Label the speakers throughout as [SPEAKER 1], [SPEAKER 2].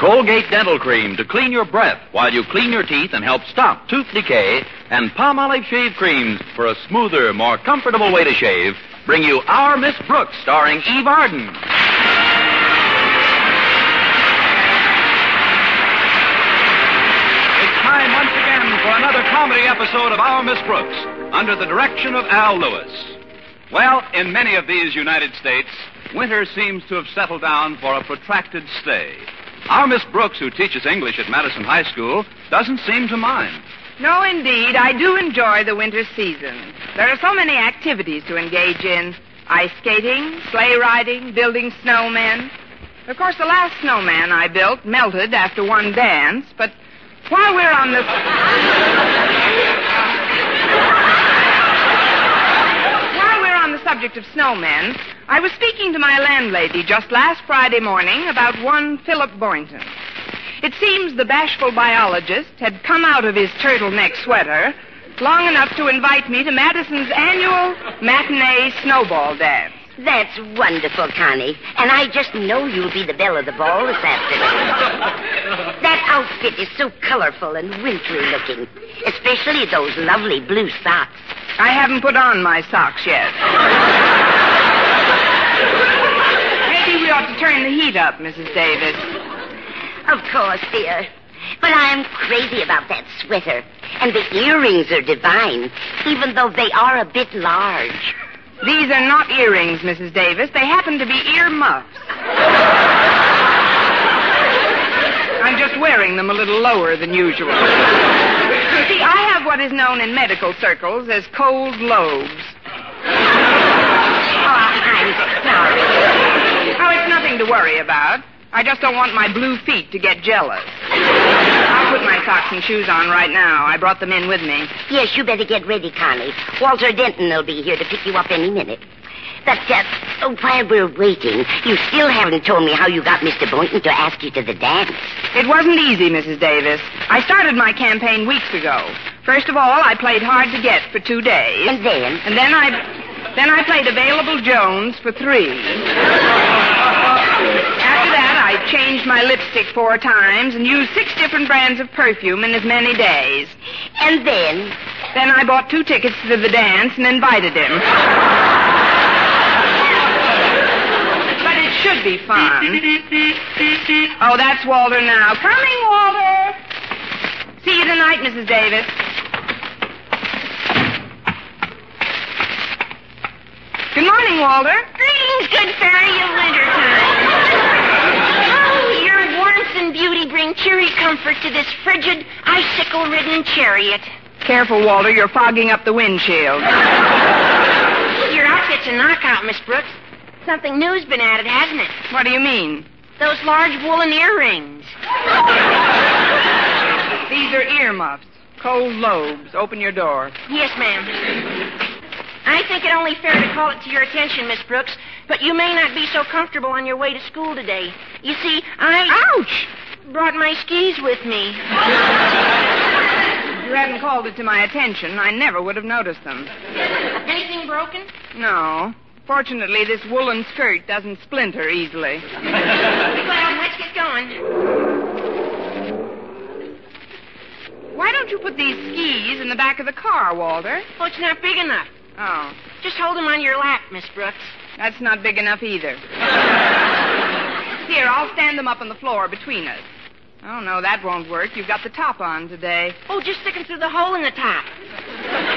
[SPEAKER 1] Colgate Dental Cream to clean your breath while you clean your teeth and help stop tooth decay, and Palmolive Shave Creams for a smoother, more comfortable way to shave, bring you Our Miss Brooks, starring Eve Arden. It's time once again for another comedy episode of Our Miss Brooks, under the direction of Al Lewis. Well, in many of these United States, winter seems to have settled down for a protracted stay. Our Miss Brooks, who teaches English at Madison High School, doesn't seem to mind.
[SPEAKER 2] No, indeed. I do enjoy the winter season. There are so many activities to engage in ice skating, sleigh riding, building snowmen. Of course, the last snowman I built melted after one dance, but while we're on the. while we're on the subject of snowmen, I was speaking to my landlady just last Friday morning about one Philip Boynton. It seems the bashful biologist had come out of his turtleneck sweater long enough to invite me to Madison's annual matinee snowball dance.
[SPEAKER 3] That's wonderful, Connie. And I just know you'll be the belle of the ball this afternoon. that outfit is so colorful and wintry looking, especially those lovely blue socks.
[SPEAKER 2] I haven't put on my socks yet. Maybe we ought to turn the heat up, Mrs. Davis.
[SPEAKER 3] Of course, dear. But I'm crazy about that sweater. And the earrings are divine, even though they are a bit large.
[SPEAKER 2] These are not earrings, Mrs. Davis. They happen to be ear muffs. I'm just wearing them a little lower than usual. You see, I have what is known in medical circles as cold lobes.
[SPEAKER 3] Oh, I'm sorry.
[SPEAKER 2] Oh, it's nothing to worry about. I just don't want my blue feet to get jealous. My socks and shoes on right now. I brought them in with me.
[SPEAKER 3] Yes, you better get ready, Connie. Walter Denton will be here to pick you up any minute. But uh, while we're waiting, you still haven't told me how you got Mr. Boynton to ask you to the dance.
[SPEAKER 2] It wasn't easy, Mrs. Davis. I started my campaign weeks ago. First of all, I played hard to get for two days.
[SPEAKER 3] And then?
[SPEAKER 2] And then I then I played Available Jones for three. After that, I changed my lipstick four times and used six different brands of perfume in as many days.
[SPEAKER 3] And then?
[SPEAKER 2] Then I bought two tickets to the dance and invited him. but it should be fun. Oh, that's Walter now. Coming, Walter. See you tonight, Mrs. Davis. Good morning, Walter.
[SPEAKER 3] Greetings, good fairy of wintertime. Oh, your warmth and beauty bring cheery comfort to this frigid, icicle-ridden chariot.
[SPEAKER 2] Careful, Walter. You're fogging up the windshield.
[SPEAKER 3] Your outfit's a knockout, Miss Brooks. Something new's been added, hasn't it?
[SPEAKER 2] What do you mean?
[SPEAKER 3] Those large woolen earrings.
[SPEAKER 2] These are earmuffs. Cold lobes. Open your door.
[SPEAKER 3] Yes, ma'am. I think it only fair to call it to your attention, Miss Brooks, but you may not be so comfortable on your way to school today. You see, I.
[SPEAKER 2] Ouch!
[SPEAKER 3] Brought my skis with me.
[SPEAKER 2] If you hadn't called it to my attention, I never would have noticed them.
[SPEAKER 3] Anything broken?
[SPEAKER 2] No. Fortunately, this woolen skirt doesn't splinter easily.
[SPEAKER 3] Well, let's get going.
[SPEAKER 2] Why don't you put these skis in the back of the car, Walter?
[SPEAKER 3] Oh, it's not big enough.
[SPEAKER 2] Oh.
[SPEAKER 3] Just hold them on your lap, Miss Brooks.
[SPEAKER 2] That's not big enough either. Here, I'll stand them up on the floor between us. Oh, no, that won't work. You've got the top on today.
[SPEAKER 4] Oh, just stick 'em through the hole in the top.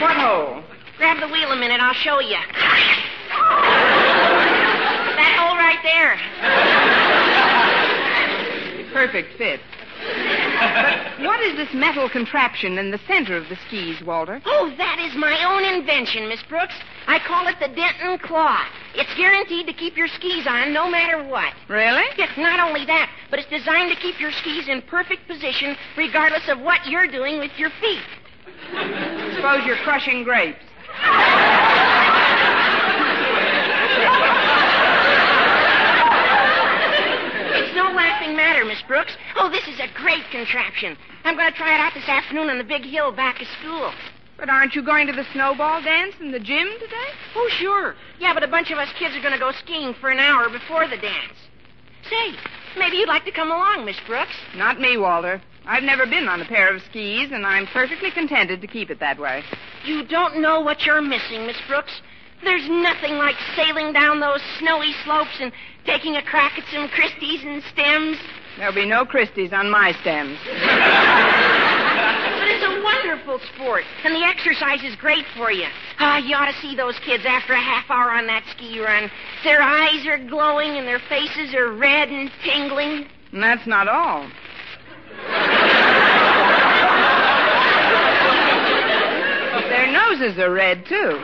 [SPEAKER 2] What hole?
[SPEAKER 4] Grab the wheel a minute. I'll show you. that hole right there.
[SPEAKER 2] Perfect fit. But what is this metal contraption in the center of the skis, Walter?
[SPEAKER 4] Oh, that is my own invention, Miss Brooks. I call it the Denton Claw. It's guaranteed to keep your skis on no matter what.
[SPEAKER 2] Really?
[SPEAKER 4] It's not only that, but it's designed to keep your skis in perfect position regardless of what you're doing with your feet.
[SPEAKER 2] Suppose you're crushing grapes.
[SPEAKER 4] It's no laughing matter, Miss Brooks. Oh, this is a great contraption. I'm going to try it out this afternoon on the big hill back of school.
[SPEAKER 2] But aren't you going to the snowball dance in the gym today?
[SPEAKER 4] Oh, sure. Yeah, but a bunch of us kids are going to go skiing for an hour before the dance. Say, maybe you'd like to come along, Miss Brooks.
[SPEAKER 2] Not me, Walter. I've never been on a pair of skis, and I'm perfectly contented to keep it that way.
[SPEAKER 4] You don't know what you're missing, Miss Brooks. There's nothing like sailing down those snowy slopes and taking a crack at some Christies and stems.
[SPEAKER 2] There'll be no Christies on my stems.
[SPEAKER 4] But it's a wonderful sport, and the exercise is great for you. Ah, you ought to see those kids after a half hour on that ski run. Their eyes are glowing and their faces are red and tingling.
[SPEAKER 2] And that's not all. Their noses are red, too.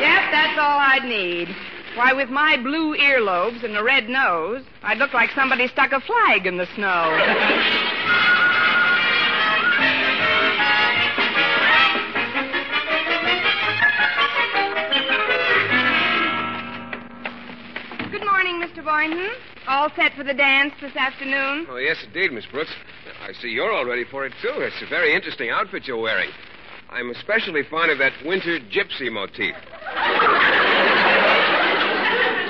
[SPEAKER 2] Yep, that's all I'd need. Why, with my blue earlobes and a red nose, I'd look like somebody stuck a flag in the snow. Good morning, Mr. Boynton. All set for the dance this afternoon?
[SPEAKER 5] Oh, yes, indeed, Miss Brooks. I see you're all ready for it, too. It's a very interesting outfit you're wearing. I'm especially fond of that winter gypsy motif.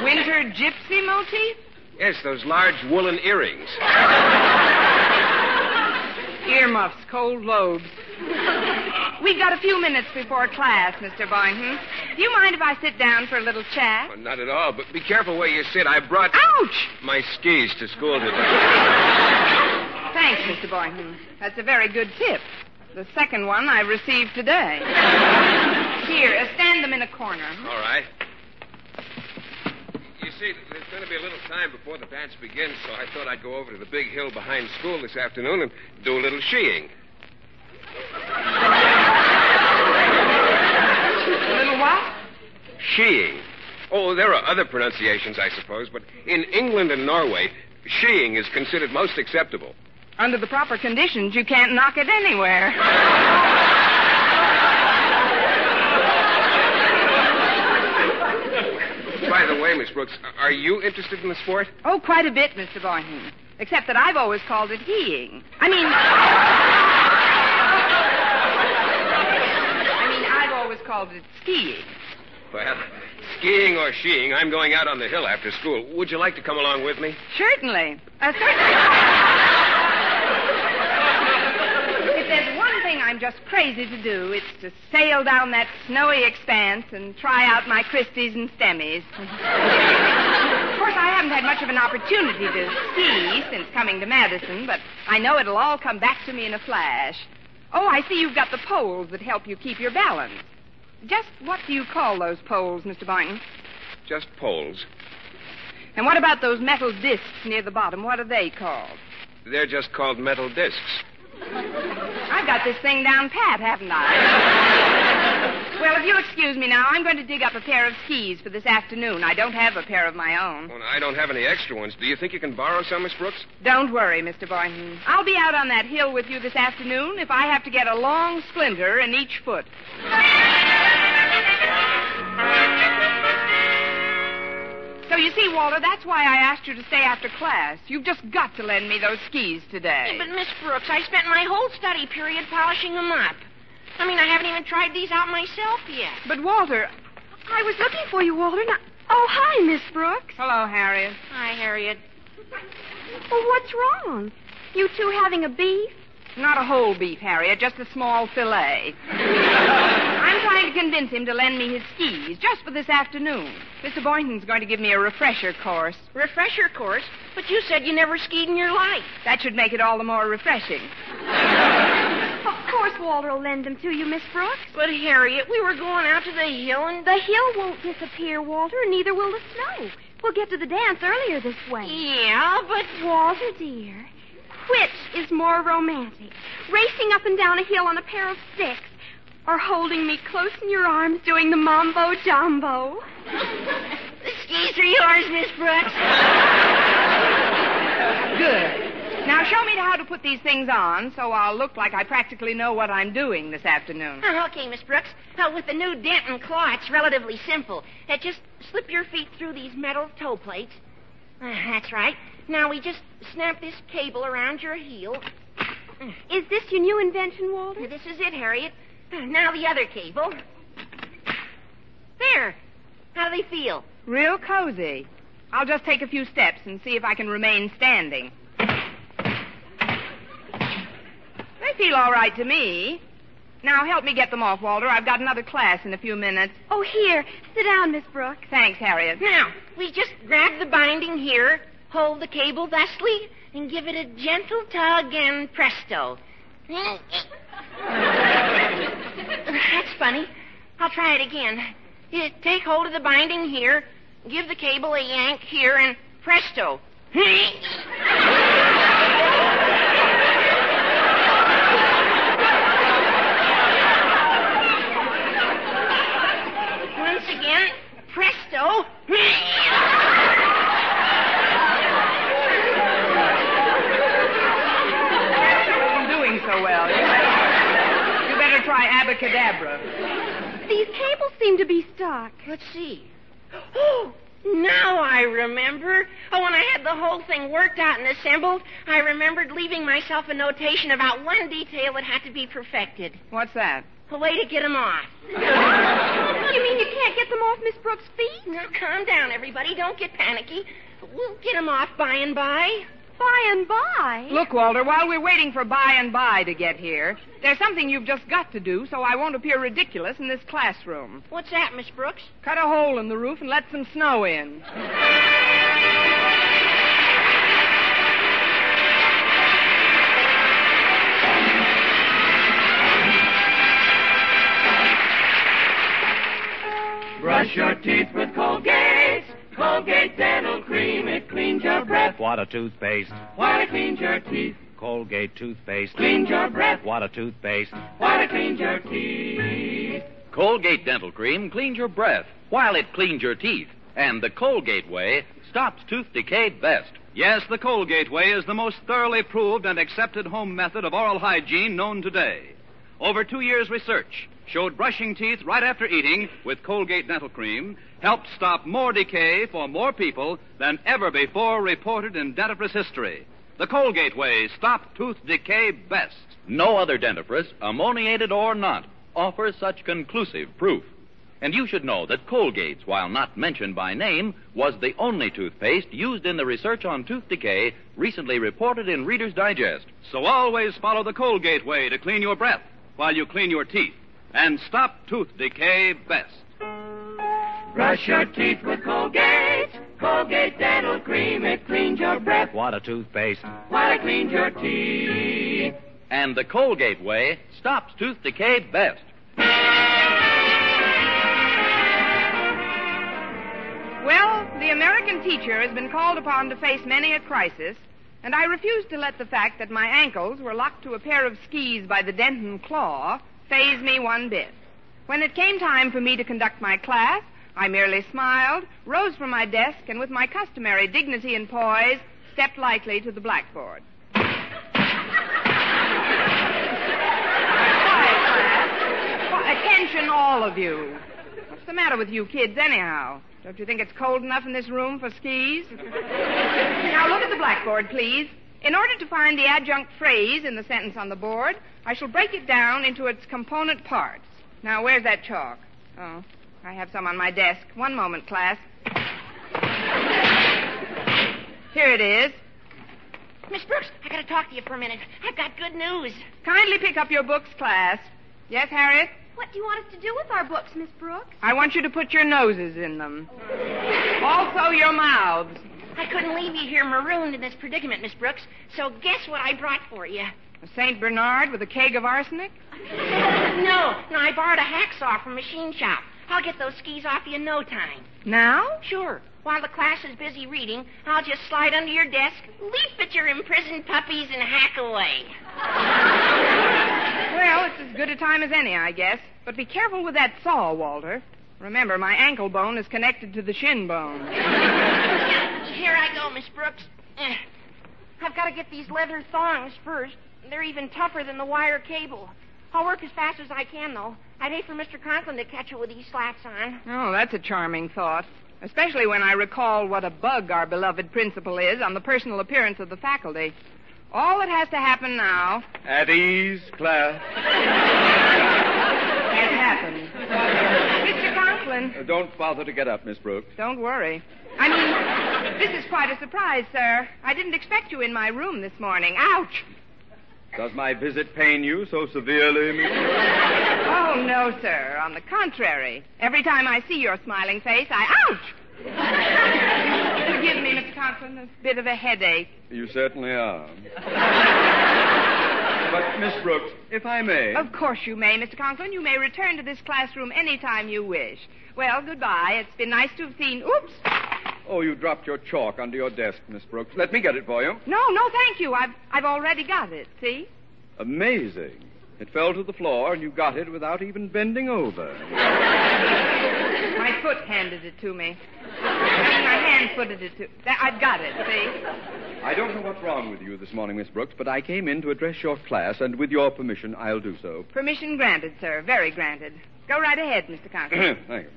[SPEAKER 2] Winter gypsy motif?
[SPEAKER 5] Yes, those large woolen earrings.
[SPEAKER 2] Earmuffs, cold lobes. We've got a few minutes before class, Mr. Boynton. Do you mind if I sit down for a little chat?
[SPEAKER 5] Well, not at all, but be careful where you sit. I brought
[SPEAKER 2] Ouch!
[SPEAKER 5] my skis to school today.
[SPEAKER 2] Thanks, Mr. Boynton. That's a very good tip. The second one I received today. Here, uh, stand them in a corner.
[SPEAKER 5] All right. See, there's going to be a little time before the dance begins, so I thought I'd go over to the big hill behind school this afternoon and do a little sheeing.
[SPEAKER 2] A little what?
[SPEAKER 5] Sheeing. Oh, there are other pronunciations, I suppose, but in England and Norway, sheeing is considered most acceptable.
[SPEAKER 2] Under the proper conditions, you can't knock it anywhere.
[SPEAKER 5] By the way, Miss Brooks, are you interested in the sport?
[SPEAKER 2] Oh, quite a bit, Mr. Boynton. Except that I've always called it heeing. I mean. I mean, I've always called it skiing.
[SPEAKER 5] Well, skiing or sheeing, I'm going out on the hill after school. Would you like to come along with me?
[SPEAKER 2] Certainly. Uh, certainly. if there's one thing I'm just crazy to do, it's to sail down that snowy expanse and try out my Christies and Stemmies. of course, I haven't had much of an opportunity to ski since coming to Madison, but I know it'll all come back to me in a flash. Oh, I see you've got the poles that help you keep your balance. Just what do you call those poles, Mr. Boynton?
[SPEAKER 5] Just poles.
[SPEAKER 2] And what about those metal discs near the bottom? What are they called?
[SPEAKER 5] They're just called metal discs.
[SPEAKER 2] I've got this thing down pat, haven't I? well, if you'll excuse me now, I'm going to dig up a pair of skis for this afternoon. I don't have a pair of my own.
[SPEAKER 5] Oh, well, I don't have any extra ones. Do you think you can borrow some, Miss Brooks?
[SPEAKER 2] Don't worry, Mr. Boynton. I'll be out on that hill with you this afternoon if I have to get a long splinter in each foot. So you see, Walter, that's why I asked you to stay after class. You've just got to lend me those skis today.
[SPEAKER 4] But, Miss Brooks, I spent my whole study period polishing them up. I mean, I haven't even tried these out myself yet.
[SPEAKER 2] But, Walter,
[SPEAKER 6] I was looking for you, Walter. Now, oh, hi, Miss Brooks.
[SPEAKER 2] hello, Harriet.
[SPEAKER 4] Hi, Harriet.
[SPEAKER 6] Well, what's wrong? You two having a beef?
[SPEAKER 2] Not a whole beef, Harriet, just a small fillet. I'm trying to convince him to lend me his skis just for this afternoon. Mr. Boynton's going to give me a refresher course.
[SPEAKER 4] Refresher course? But you said you never skied in your life.
[SPEAKER 2] That should make it all the more refreshing.
[SPEAKER 6] Of course Walter will lend them to you, Miss Brooks.
[SPEAKER 4] But, Harriet, we were going out to the hill and...
[SPEAKER 6] The hill won't disappear, Walter, and neither will the snow. We'll get to the dance earlier this way.
[SPEAKER 4] Yeah, but...
[SPEAKER 6] Walter, dear, which is more romantic? Racing up and down a hill on a pair of sticks, or holding me close in your arms doing the mambo jumbo?
[SPEAKER 4] The skis are yours, Miss Brooks.
[SPEAKER 2] Good. Now show me how to put these things on so I'll look like I practically know what I'm doing this afternoon.
[SPEAKER 4] Oh, okay, Miss Brooks. Uh, with the new Denton claw, it's relatively simple. Uh, just slip your feet through these metal toe plates. Uh, that's right. Now we just snap this cable around your heel.
[SPEAKER 6] Is this your new invention, Walter?
[SPEAKER 4] This is it, Harriet. Now the other cable. There. How do they feel?
[SPEAKER 2] Real cozy. I'll just take a few steps and see if I can remain standing. They feel all right to me. Now help me get them off, Walter. I've got another class in a few minutes.
[SPEAKER 6] Oh, here. Sit down, Miss Brooks.
[SPEAKER 2] Thanks, Harriet.
[SPEAKER 4] Now, we just grab the binding here, hold the cable thusly, and give it a gentle tug, and presto. That's funny. I'll try it again. You take hold of the binding here, give the cable a yank here, and presto. Once again, presto.
[SPEAKER 2] I'm doing so well. You better, you better try abacadabra.
[SPEAKER 6] These cables seem to be stuck.
[SPEAKER 4] Let's see. Oh, now I remember. Oh, when I had the whole thing worked out and assembled, I remembered leaving myself a notation about one detail that had to be perfected.
[SPEAKER 2] What's that?
[SPEAKER 4] A way to get them off.
[SPEAKER 6] You mean you can't get them off Miss Brooks' feet?
[SPEAKER 4] Now, calm down, everybody. Don't get panicky. We'll get them off by and by.
[SPEAKER 6] By and by.
[SPEAKER 2] Look, Walter, while we're waiting for by and by to get here, there's something you've just got to do so I won't appear ridiculous in this classroom.
[SPEAKER 4] What's that, Miss Brooks?
[SPEAKER 2] Cut a hole in the roof and let some snow in.
[SPEAKER 7] Brush your teeth with Colgate. Colgate Dental Cream. It cleans your breath.
[SPEAKER 8] What a toothpaste.
[SPEAKER 7] While it cleans your teeth.
[SPEAKER 8] Colgate toothpaste.
[SPEAKER 7] Cleans your breath.
[SPEAKER 8] What a toothpaste.
[SPEAKER 7] While it cleans your teeth.
[SPEAKER 1] Colgate Dental Cream cleans your breath while it cleans your teeth. And the Colgate way stops tooth decay best. Yes, the Colgate way is the most thoroughly proved and accepted home method of oral hygiene known today. Over two years' research showed brushing teeth right after eating with Colgate Dental Cream helped stop more decay for more people than ever before reported in dentifrice history. The Colgate way stopped tooth decay best. No other dentifrice, ammoniated or not, offers such conclusive proof. And you should know that Colgate's, while not mentioned by name, was the only toothpaste used in the research on tooth decay recently reported in Reader's Digest. So always follow the Colgate way to clean your breath while you clean your teeth and stop tooth decay best.
[SPEAKER 7] Brush your teeth with Colgate. Colgate Dental Cream. It cleans your breath.
[SPEAKER 8] What a toothpaste.
[SPEAKER 7] While it cleans your teeth.
[SPEAKER 1] And the Colgate way stops tooth decay best.
[SPEAKER 2] Well, the American teacher has been called upon to face many a crisis, and I refused to let the fact that my ankles were locked to a pair of skis by the Denton claw faze me one bit. When it came time for me to conduct my class, I merely smiled, rose from my desk, and with my customary dignity and poise, stepped lightly to the blackboard. Attention, all of you. What's the matter with you kids, anyhow? Don't you think it's cold enough in this room for skis? now look at the blackboard, please. In order to find the adjunct phrase in the sentence on the board, I shall break it down into its component parts. Now, where's that chalk? Oh, I have some on my desk. One moment, class. Here it is.
[SPEAKER 4] Miss Brooks, I gotta talk to you for a minute. I've got good news.
[SPEAKER 2] Kindly pick up your books, class. Yes, Harriet?
[SPEAKER 6] What do you want us to do with our books, Miss Brooks?
[SPEAKER 2] I want you to put your noses in them. Also your mouths.
[SPEAKER 4] I couldn't leave you here marooned in this predicament, Miss Brooks. So guess what I brought for you?
[SPEAKER 2] A St. Bernard with a keg of arsenic?
[SPEAKER 4] No, no, I borrowed a hacksaw from a machine shop. I'll get those skis off you in no time.
[SPEAKER 2] Now?
[SPEAKER 4] Sure. While the class is busy reading, I'll just slide under your desk, leap at your imprisoned puppies, and hack away.
[SPEAKER 2] Well, it's as good a time as any, I guess. But be careful with that saw, Walter. Remember, my ankle bone is connected to the shin bone.
[SPEAKER 4] Here I go, Miss Brooks. Eh. I've got to get these leather thongs first. They're even tougher than the wire cable. I'll work as fast as I can, though. I'd hate for Mr. Conklin to catch it with these slats on.
[SPEAKER 2] Oh, that's a charming thought. Especially when I recall what a bug our beloved principal is on the personal appearance of the faculty. All that has to happen now
[SPEAKER 9] At ease, class.
[SPEAKER 2] has happened. Conklin,
[SPEAKER 9] Uh, don't bother to get up, Miss Brooks.
[SPEAKER 2] don't worry. I mean, this is quite a surprise, sir. I didn't expect you in my room this morning. Ouch!
[SPEAKER 9] Does my visit pain you so severely, Miss?
[SPEAKER 2] Oh, no, sir. On the contrary. Every time I see your smiling face, I. Ouch! Forgive me, Mr. Conklin. A bit of a headache.
[SPEAKER 9] You certainly are. But, Miss Brooks, if I may.
[SPEAKER 2] Of course you may, Mr. Conklin. You may return to this classroom any time you wish. Well, goodbye. It's been nice to have seen. Oops.
[SPEAKER 9] Oh, you dropped your chalk under your desk, Miss Brooks. Let me get it for you.
[SPEAKER 2] No, no, thank you. I've I've already got it. See?
[SPEAKER 9] Amazing. It fell to the floor, and you got it without even bending over.
[SPEAKER 2] My foot handed it to me. I mean, my hand footed it to. I've got it. See?
[SPEAKER 9] I don't know what's wrong with you this morning, Miss Brooks, but I came in to address your class, and with your permission, I'll do so.
[SPEAKER 2] Permission granted, sir. Very granted. Go right ahead, Mr. Conklin.
[SPEAKER 9] Thank you.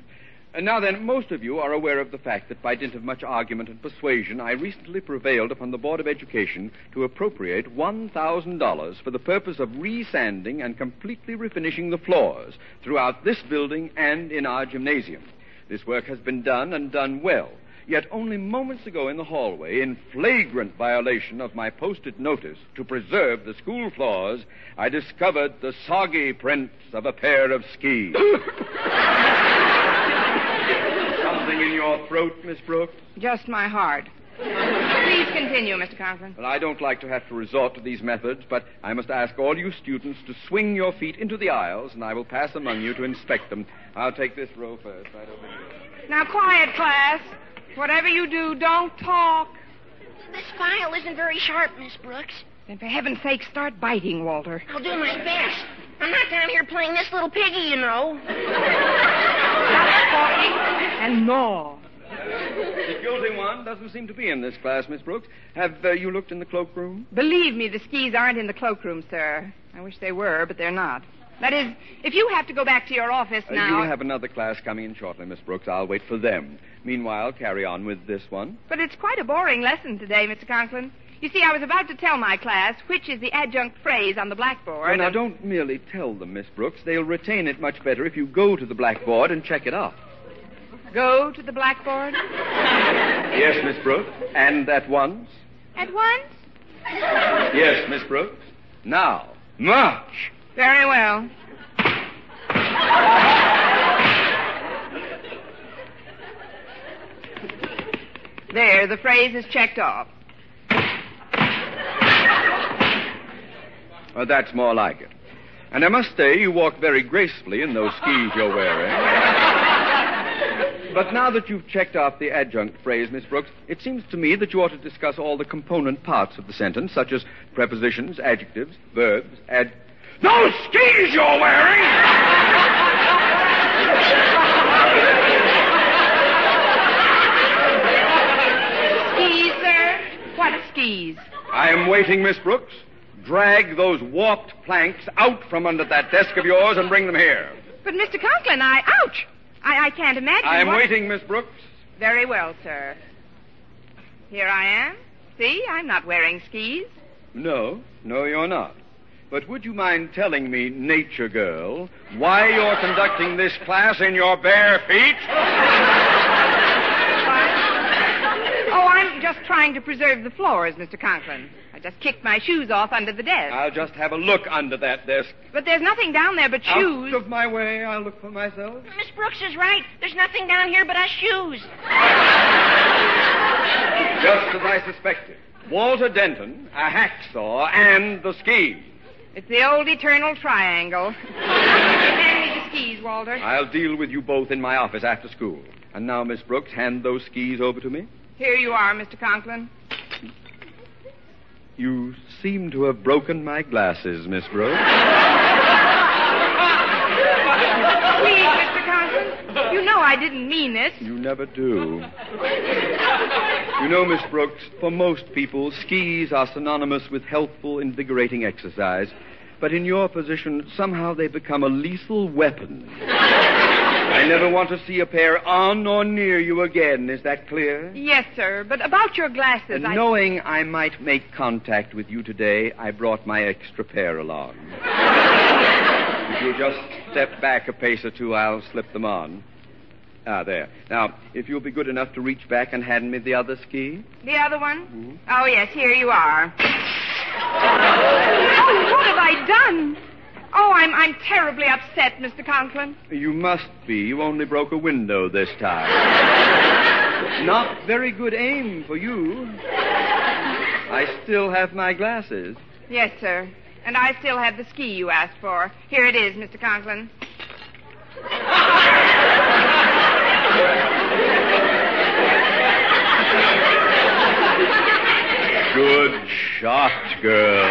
[SPEAKER 9] And now then, most of you are aware of the fact that by dint of much argument and persuasion, I recently prevailed upon the Board of Education to appropriate $1,000 for the purpose of resanding and completely refinishing the floors throughout this building and in our gymnasium. This work has been done and done well. Yet only moments ago in the hallway, in flagrant violation of my posted notice to preserve the school floors, I discovered the soggy prints of a pair of skis. Something in your throat, Miss Brooks?
[SPEAKER 2] Just my heart. Please continue, Mr. Conklin.
[SPEAKER 9] Well, I don't like to have to resort to these methods, but I must ask all you students to swing your feet into the aisles, and I will pass among you to inspect them. I'll take this row first, right over here.
[SPEAKER 2] Now, quiet, class. Whatever you do, don't talk.
[SPEAKER 4] This file isn't very sharp, Miss Brooks.
[SPEAKER 2] Then, for heaven's sake, start biting, Walter.
[SPEAKER 4] I'll do my best. I'm not down here playing this little piggy, you know.
[SPEAKER 2] And gnaw.
[SPEAKER 9] The guilty one doesn't seem to be in this class, Miss Brooks. Have uh, you looked in the cloakroom?
[SPEAKER 2] Believe me, the skis aren't in the cloakroom, sir. I wish they were, but they're not. That is, if you have to go back to your office
[SPEAKER 9] Uh,
[SPEAKER 2] now.
[SPEAKER 9] you'll have another class coming in shortly, Miss Brooks. I'll wait for them. Meanwhile, carry on with this one.
[SPEAKER 2] But it's quite a boring lesson today, Mr. Conklin. You see, I was about to tell my class which is the adjunct phrase on the blackboard.
[SPEAKER 9] Well, now,
[SPEAKER 2] and-
[SPEAKER 9] don't merely tell them, Miss Brooks. They'll retain it much better if you go to the blackboard and check it out.
[SPEAKER 2] Go to the blackboard?
[SPEAKER 9] Yes, Miss Brooks. And at once?
[SPEAKER 2] At once?
[SPEAKER 9] Yes, Miss Brooks. Now, march.
[SPEAKER 2] Very well. There, the phrase is checked off.
[SPEAKER 9] Uh, that's more like it. And I must say, you walk very gracefully in those skis you're wearing. But now that you've checked off the adjunct phrase, Miss Brooks, it seems to me that you ought to discuss all the component parts of the sentence, such as prepositions, adjectives, verbs, ad. Those skis you're wearing!
[SPEAKER 2] Skis, sir? What skis?
[SPEAKER 9] I am waiting, Miss Brooks. Drag those warped planks out from under that desk of yours and bring them here.
[SPEAKER 2] But, Mr. Conklin, I. Ouch! I, I can't imagine.
[SPEAKER 9] I am
[SPEAKER 2] what-
[SPEAKER 9] waiting, Miss Brooks.
[SPEAKER 2] Very well, sir. Here I am. See, I'm not wearing skis.
[SPEAKER 9] No, no, you're not. But would you mind telling me, nature girl, why you're conducting this class in your bare feet?
[SPEAKER 2] Oh, I'm just trying to preserve the floors, Mr. Conklin. I just kicked my shoes off under the desk.
[SPEAKER 9] I'll just have a look under that desk.
[SPEAKER 2] But there's nothing down there but shoes.
[SPEAKER 9] Out of my way, I'll look for myself.
[SPEAKER 4] Miss Brooks is right. There's nothing down here but us shoes.
[SPEAKER 9] Just as I suspected. Walter Denton, a hacksaw, and the skis.
[SPEAKER 2] It's the old eternal triangle. Hand me the skis, Walter.
[SPEAKER 9] I'll deal with you both in my office after school. And now, Miss Brooks, hand those skis over to me.
[SPEAKER 2] Here you are, Mr. Conklin.
[SPEAKER 9] You seem to have broken my glasses, Miss Brooks.
[SPEAKER 2] Please, Mr. Conklin. You know I didn't mean it.
[SPEAKER 9] You never do. You know, Miss Brooks, for most people, skis are synonymous with healthful, invigorating exercise. But in your position, somehow they become a lethal weapon. I never want to see a pair on or near you again. Is that clear?
[SPEAKER 2] Yes, sir. But about your glasses,
[SPEAKER 9] And
[SPEAKER 2] I...
[SPEAKER 9] knowing I might make contact with you today, I brought my extra pair along. if you'll just step back a pace or two, I'll slip them on. Ah, there. Now, if you'll be good enough to reach back and hand me the other ski.
[SPEAKER 2] The other one? Oh, yes, here you are. oh, what have I done? Oh, I'm, I'm terribly upset, Mr. Conklin.
[SPEAKER 9] You must be. You only broke a window this time. Not very good aim for you. I still have my glasses.
[SPEAKER 2] Yes, sir. And I still have the ski you asked for. Here it is, Mr. Conklin.
[SPEAKER 9] Good shot, girl.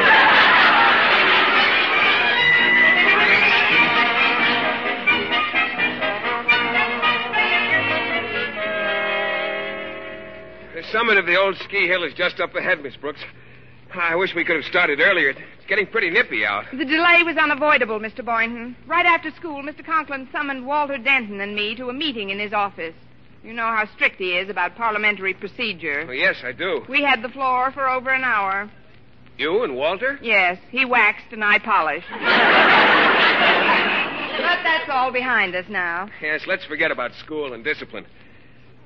[SPEAKER 5] The summit of the old ski hill is just up ahead, Miss Brooks. Ah, I wish we could have started earlier. It's getting pretty nippy out.
[SPEAKER 2] The delay was unavoidable, Mr. Boynton. Right after school, Mr. Conklin summoned Walter Denton and me to a meeting in his office. You know how strict he is about parliamentary procedure.
[SPEAKER 5] Well, yes, I do.
[SPEAKER 2] We had the floor for over an hour.
[SPEAKER 5] You and Walter?
[SPEAKER 2] Yes, he waxed and I polished. but that's all behind us now.
[SPEAKER 5] Yes, let's forget about school and discipline.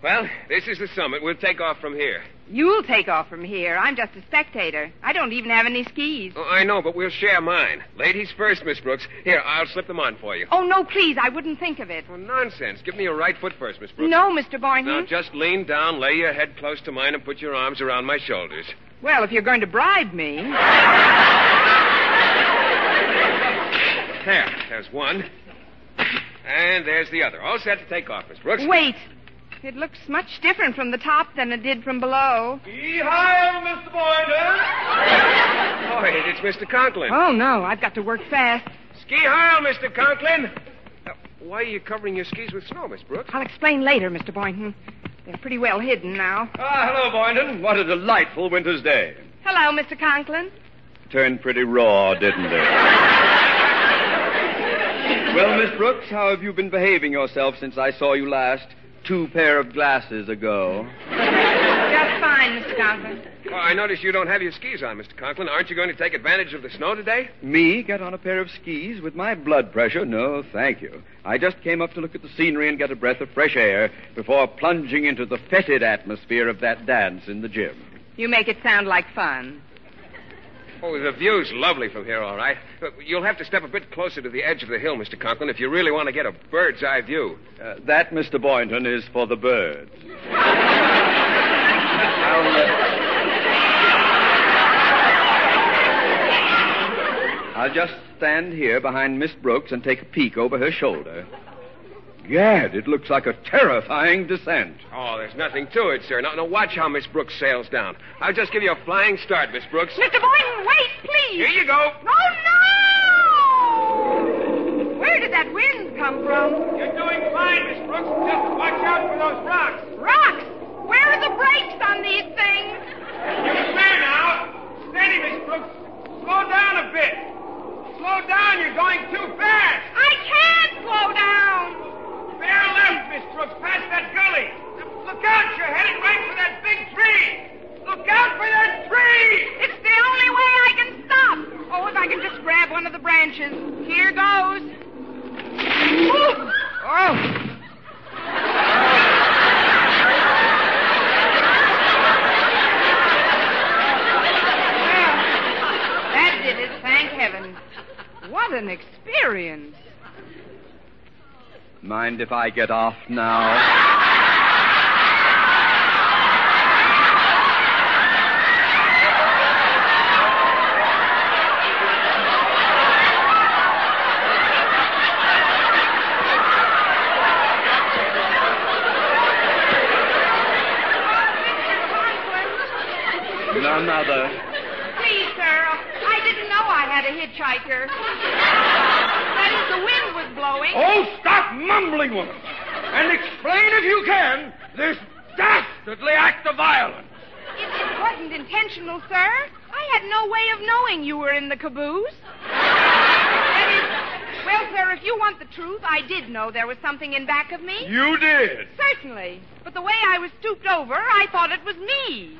[SPEAKER 5] Well, this is the summit. We'll take off from here.
[SPEAKER 2] You'll take off from here. I'm just a spectator. I don't even have any skis.
[SPEAKER 5] Oh, I know, but we'll share mine. Ladies first, Miss Brooks. Here, I'll slip them on for you.
[SPEAKER 2] Oh, no, please. I wouldn't think of it.
[SPEAKER 5] Oh, nonsense. Give me your right foot first, Miss Brooks.
[SPEAKER 2] No, Mr. Boynton.
[SPEAKER 5] Now, just lean down, lay your head close to mine, and put your arms around my shoulders.
[SPEAKER 2] Well, if you're going to bribe me.
[SPEAKER 5] There, there's one. And there's the other. All set to take off, Miss Brooks.
[SPEAKER 2] Wait. It looks much different from the top than it did from below.
[SPEAKER 7] Hi, Mr. Boynton.
[SPEAKER 5] Oh, it- it's Mr. Conklin.
[SPEAKER 2] Oh, no. I've got to work fast.
[SPEAKER 5] Ski Heil, Mr. Conklin. Uh, why are you covering your skis with snow, Miss Brooks?
[SPEAKER 2] I'll explain later, Mr. Boynton. They're pretty well hidden now.
[SPEAKER 9] Ah, hello, Boynton. What a delightful winter's day.
[SPEAKER 2] Hello, Mr. Conklin.
[SPEAKER 9] Turned pretty raw, didn't it? well, Miss Brooks, how have you been behaving yourself since I saw you last? Two pair of glasses ago.
[SPEAKER 2] Just fine, Mr. Conklin.
[SPEAKER 5] Oh, I notice you don't have your skis on, Mr. Conklin. Aren't you going to take advantage of the snow today?
[SPEAKER 9] Me get on a pair of skis with my blood pressure? No, thank you. I just came up to look at the scenery and get a breath of fresh air before plunging into the fetid atmosphere of that dance in the gym.
[SPEAKER 2] You make it sound like fun.
[SPEAKER 5] Oh, the view's lovely from here, all right. But you'll have to step a bit closer to the edge of the hill, Mr. Conklin, if you really want to get a bird's eye view.
[SPEAKER 9] Uh, that, Mr. Boynton, is for the birds. I'll, uh, I'll just stand here behind Miss Brooks and take a peek over her shoulder. Gad, it looks like a terrifying descent.
[SPEAKER 5] Oh, there's nothing to it, sir. Now, now watch how Miss Brooks sails down. I'll just give you a flying start, Miss Brooks.
[SPEAKER 2] Mr. Boynton, wait, please.
[SPEAKER 5] Here you go.
[SPEAKER 2] Oh, no! Where did that wind come from?
[SPEAKER 7] You're doing fine, Miss Brooks. Just watch out for those rocks.
[SPEAKER 2] Rocks! Where are the brakes on these things?
[SPEAKER 7] You're clear now. Steady, Miss Brooks. Slow down a bit. Slow down. You're going too fast.
[SPEAKER 2] I can't slow down.
[SPEAKER 7] Bear left, Miss Brooks, past that gully. Look out. You're headed right for that big tree. Look out for that tree.
[SPEAKER 2] It's the only way I can stop. Oh, if I can just grab one of the branches. Here goes. Ooh.
[SPEAKER 9] Mind if I get off now? None other.
[SPEAKER 2] Please, sir, I didn't know I had a hitchhiker. That is, the wind was blowing.
[SPEAKER 7] Oh, stop mumbling, woman. And explain, if you can, this dastardly act of violence.
[SPEAKER 2] It, it wasn't intentional, sir. I had no way of knowing you were in the caboose. Is, well, sir, if you want the truth, I did know there was something in back of me.
[SPEAKER 7] You did.
[SPEAKER 2] Certainly. But the way I was stooped over, I thought it was me.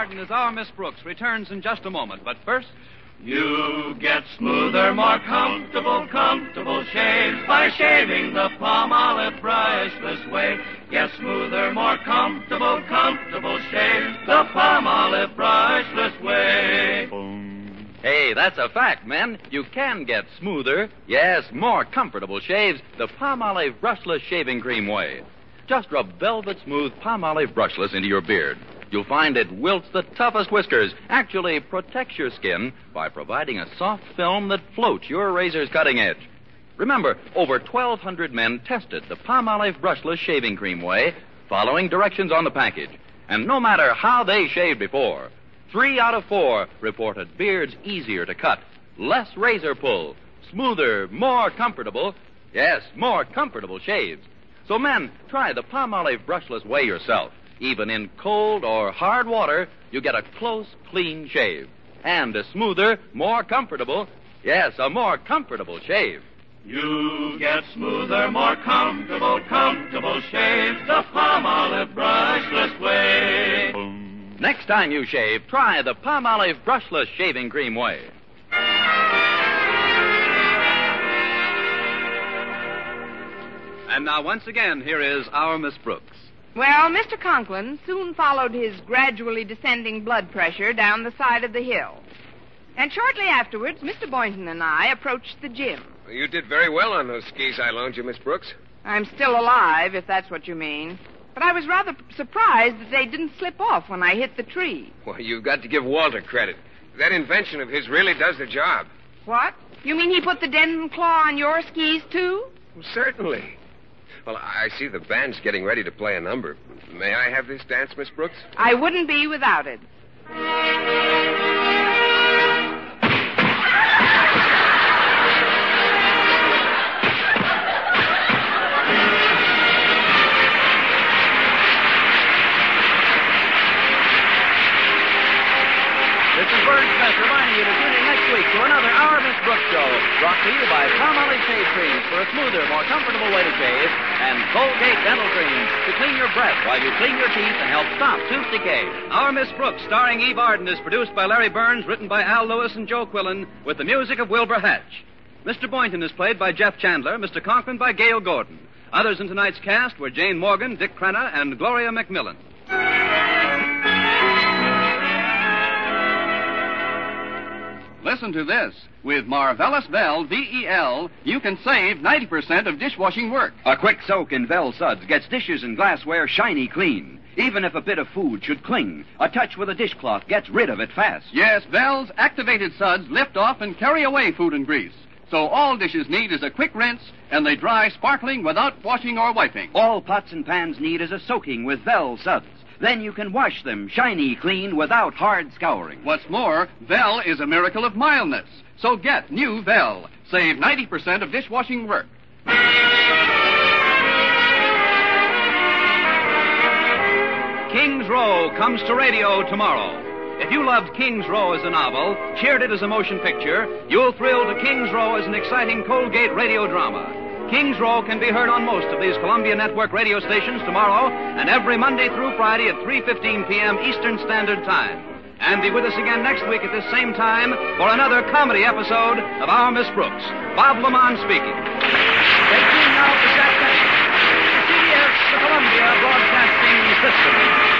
[SPEAKER 1] Eve Arden as our Miss Brooks returns in just a moment, but first.
[SPEAKER 10] You get smoother, more comfortable, comfortable shaves by shaving the Palmolive brushless way. Get smoother, more comfortable, comfortable shaves the Palmolive brushless way.
[SPEAKER 1] Hey, that's a fact, men. You can get smoother, yes, more comfortable shaves the Palmolive Brushless Shaving Cream way. Just rub velvet smooth Palmolive Brushless into your beard. You'll find it wilts the toughest whiskers, actually protects your skin by providing a soft film that floats your razor's cutting edge. Remember, over 1,200 men tested the Palmolive Brushless Shaving Cream way, following directions on the package. And no matter how they shaved before, three out of four reported beards easier to cut, less razor pull, smoother, more comfortable, yes, more comfortable shaves. So, men, try the Palmolive Brushless way yourself. Even in cold or hard water, you get a close, clean shave. And a smoother, more comfortable, yes, a more comfortable shave.
[SPEAKER 10] You get smoother, more comfortable, comfortable shave the Palmolive brushless way.
[SPEAKER 1] Next time you shave, try the Palmolive Brushless Shaving Cream way. And now, once again, here is our Miss Brooks.
[SPEAKER 2] Well, Mr. Conklin soon followed his gradually descending blood pressure down the side of the hill. And shortly afterwards, Mr. Boynton and I approached the gym.
[SPEAKER 5] You did very well on those skis I loaned you, Miss Brooks.
[SPEAKER 2] I'm still alive, if that's what you mean. But I was rather surprised that they didn't slip off when I hit the tree.
[SPEAKER 5] Well, you've got to give Walter credit. That invention of his really does the job.
[SPEAKER 2] What? You mean he put the dent claw on your skis, too?
[SPEAKER 5] Well, certainly. Well, I see the band's getting ready to play a number. May I have this dance, Miss Brooks?
[SPEAKER 2] I wouldn't be without it.
[SPEAKER 1] To another Our Miss Brooks show, brought to you by Palmolive Shave Creams for a smoother, more comfortable way to shave, and Colgate Dental Cream to clean your breath while you clean your teeth and help stop tooth decay. Our Miss Brooks, starring Eve Arden, is produced by Larry Berns, written by Al Lewis and Joe Quillan, with the music of Wilbur Hatch. Mr. Boynton is played by Jeff Chandler, Mr. Conklin by Gale Gordon. Others in tonight's cast were Jane Morgan, Dick Crenna, and Gloria McMillan.
[SPEAKER 11] Listen to this. With Marvelous Vel, V-E-L, you can save 90% of dishwashing work.
[SPEAKER 12] A quick soak in Vel Suds gets dishes and glassware shiny clean. Even if a bit of food should cling, a touch with a dishcloth gets rid of it fast.
[SPEAKER 11] Yes, Vel's activated suds lift off and carry away food and grease. So all dishes need is a quick rinse, and they dry sparkling without washing or wiping.
[SPEAKER 12] All pots and pans need is a soaking with Vel Suds. Then you can wash them shiny clean without hard scouring.
[SPEAKER 11] What's more, Vel is a miracle of mildness. So get new Vel. Save 90% of dishwashing work.
[SPEAKER 1] King's Row comes to radio tomorrow. If you loved King's Row as a novel, cheered it as a motion picture, you'll thrill to King's Row as an exciting Colgate radio drama. King's Row can be heard on most of these Columbia Network radio stations tomorrow and every Monday through Friday at 3:15 p.m. Eastern Standard Time. And be with us again next week at this same time for another comedy episode of Our Miss Brooks. Bob LeMond speaking. Stay tuned now for Benson. CBS, the Columbia Broadcasting